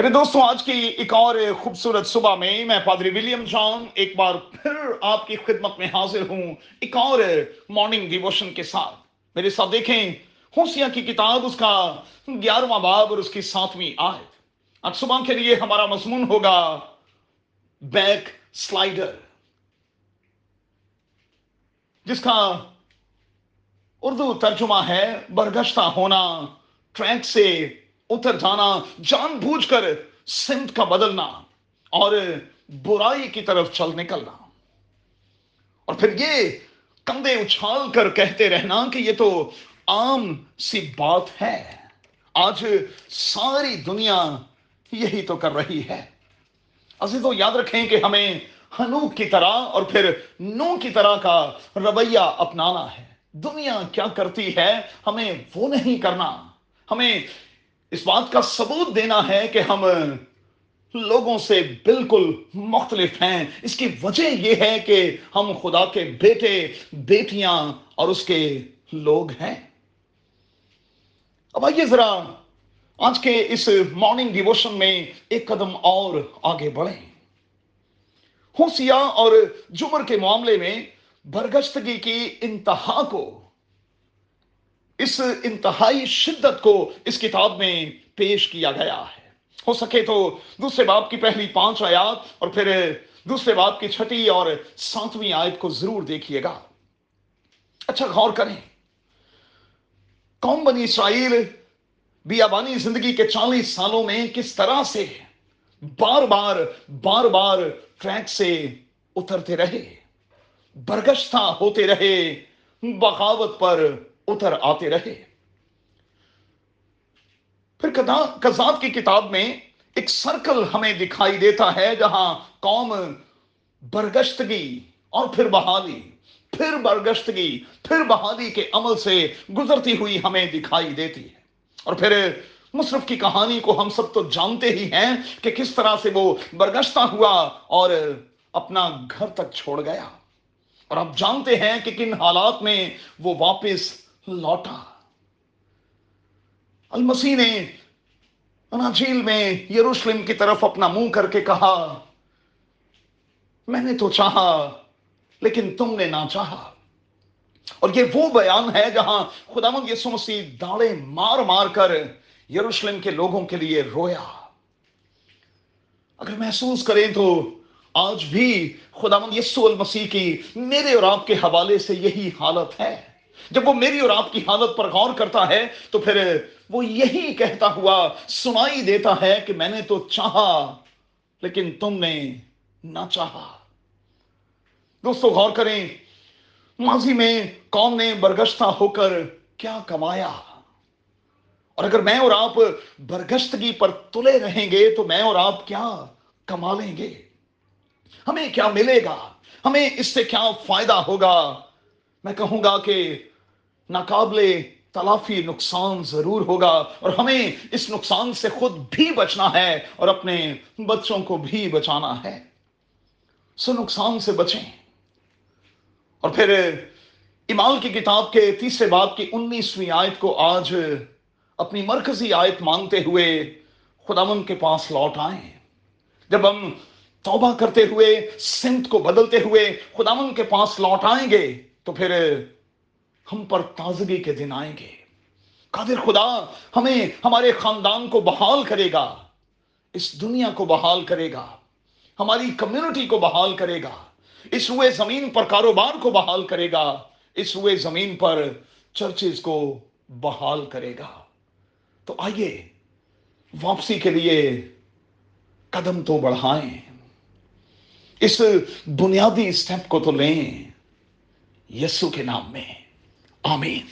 میرے دوستوں آج کی ایک اور خوبصورت صبح میں میں پادری ولیم جان ایک بار پھر آپ کی خدمت میں حاضر ہوں، ایک اور مارننگ ڈیووشن کے ساتھ۔ میرے ساتھ دیکھیں ہوسیا کی کتاب اس کا گیارہواں باب اور اس کی ساتویں آیت۔ آج صبح کے لیے ہمارا مضمون ہوگا، بیک سلائڈر جس کا اردو ترجمہ ہے، برگشتہ ہونا، ٹریک سے اتر جانا، جان بوجھ کر سمت کا بدلنا اور برائی کی طرف چل نکلنا۔ اور پھر یہ کندھے اچھال کر کہتے رہنا کہ یہ تو عام سی بات ہے۔ آج ساری دنیا یہی تو کر رہی ہے۔ عزیزو، یاد رکھیں کہ ہمیں ہنوک کی طرح اور پھر نو کی طرح کا رویہ اپنانا ہے۔ دنیا کیا کرتی ہے، ہمیں وہ نہیں کرنا۔ ہمیں اس بات کا ثبوت دینا ہے کہ ہم لوگوں سے بالکل مختلف ہیں۔ اس کی وجہ یہ ہے کہ ہم خدا کے بیٹے، بیٹیاں اور اس کے لوگ ہیں۔ اب آئیے ذرا آج کے اس مارننگ ڈیووشن میں ایک قدم اور آگے بڑھیں۔ ہوسیا اور جمر کے معاملے میں برگشتگی کی انتہا کو اس انتہائی شدت کو اس کتاب میں پیش کیا گیا ہے۔ ہو سکے تو دوسرے باپ کی پہلی پانچ آیات اور پھر دوسرے باپ کی چھٹی اور ساتویں آیت کو ضرور دیکھیے گا۔ اچھا غور کریں۔ قوم بنی اسرائیل بیابانی زندگی کے چالیس سالوں میں کس طرح سے بار بار بار بار ٹریک سے اترتے رہے برگشتہ ہوتے رہے، بغاوت پر اتر آتے رہے۔ پھر کذاب کی کتاب میں ایک سرکل ہمیں دکھائی دیتا ہے جہاں قوم برگشتگی اور پھر بحالی، پھر برگشتگی، پھر بحالی کے عمل سے گزرتی ہوئی ہمیں دکھائی دیتی ہے۔ اور پھر مصرف کی کہانی کو ہم سب تو جانتے ہی ہیں کہ کس طرح سے وہ برگشتہ ہوا اور اپنا گھر تک چھوڑ گیا۔ اور آپ جانتے ہیں کہ کن حالات میں وہ واپس لوٹا۔ المسیح نے اناجیل میں یروشلم کی طرف اپنا منہ کر کے کہا، میں نے تو چاہا، لیکن تم نے نہ چاہا۔ اور یہ وہ بیان ہے جہاں خدا مند یسو مسیح داڑے مار مار کر یروشلم کے لوگوں کے لیے رویا۔ اگر محسوس کریں تو آج بھی خدا مند یسو المسیح کی میرے اور آپ کے حوالے سے یہی حالت ہے۔ جب وہ میری اور آپ کی حالت پر غور کرتا ہے تو پھر وہ یہی کہتا ہوا سنائی دیتا ہے کہ میں نے تو چاہا، لیکن تم نے نہ چاہا۔ دوستو، غور کریں، ماضی میں قوم نے برگشتہ ہو کر کیا کمایا؟ اور اگر میں اور آپ برگشتگی پر تلے رہیں گے تو میں اور آپ کیا کما لیں گے؟ ہمیں کیا ملے گا؟ ہمیں اس سے کیا فائدہ ہوگا؟ میں کہوں گا کہ ناقابل تلافی نقصان ضرور ہوگا اور ہمیں اس نقصان سے خود بھی بچنا ہے اور اپنے بچوں کو بھی بچانا ہے۔ سو نقصان سے بچیں۔ اور پھر امال کی کتاب کے تیسرے باب کی انیسویں آیت کو آج اپنی مرکزی آیت مانتے ہوئے خدامن کے پاس لوٹ آئیں۔ جب ہم توبہ کرتے ہوئے، سمت کو بدلتے ہوئے خدامن کے پاس لوٹ آئیں گے، تو پھر ہم پر تازگی کے دن آئیں گے۔ قادر خدا، ہمیں ہمارے خاندان کو بحال کرے گا۔ اس دنیا کو بحال کرے گا۔ ہماری کمیونٹی کو بحال کرے گا۔ اس ہوئے زمین پر کاروبار کو بحال کرے گا۔ اس ہوئے زمین پر چرچز کو بحال کرے گا۔ تو آئیے، واپسی کے لیے قدم تو بڑھائیں۔ اس بنیادی اسٹیپ کو تو لیں۔ یسو کے نام میں۔ آمین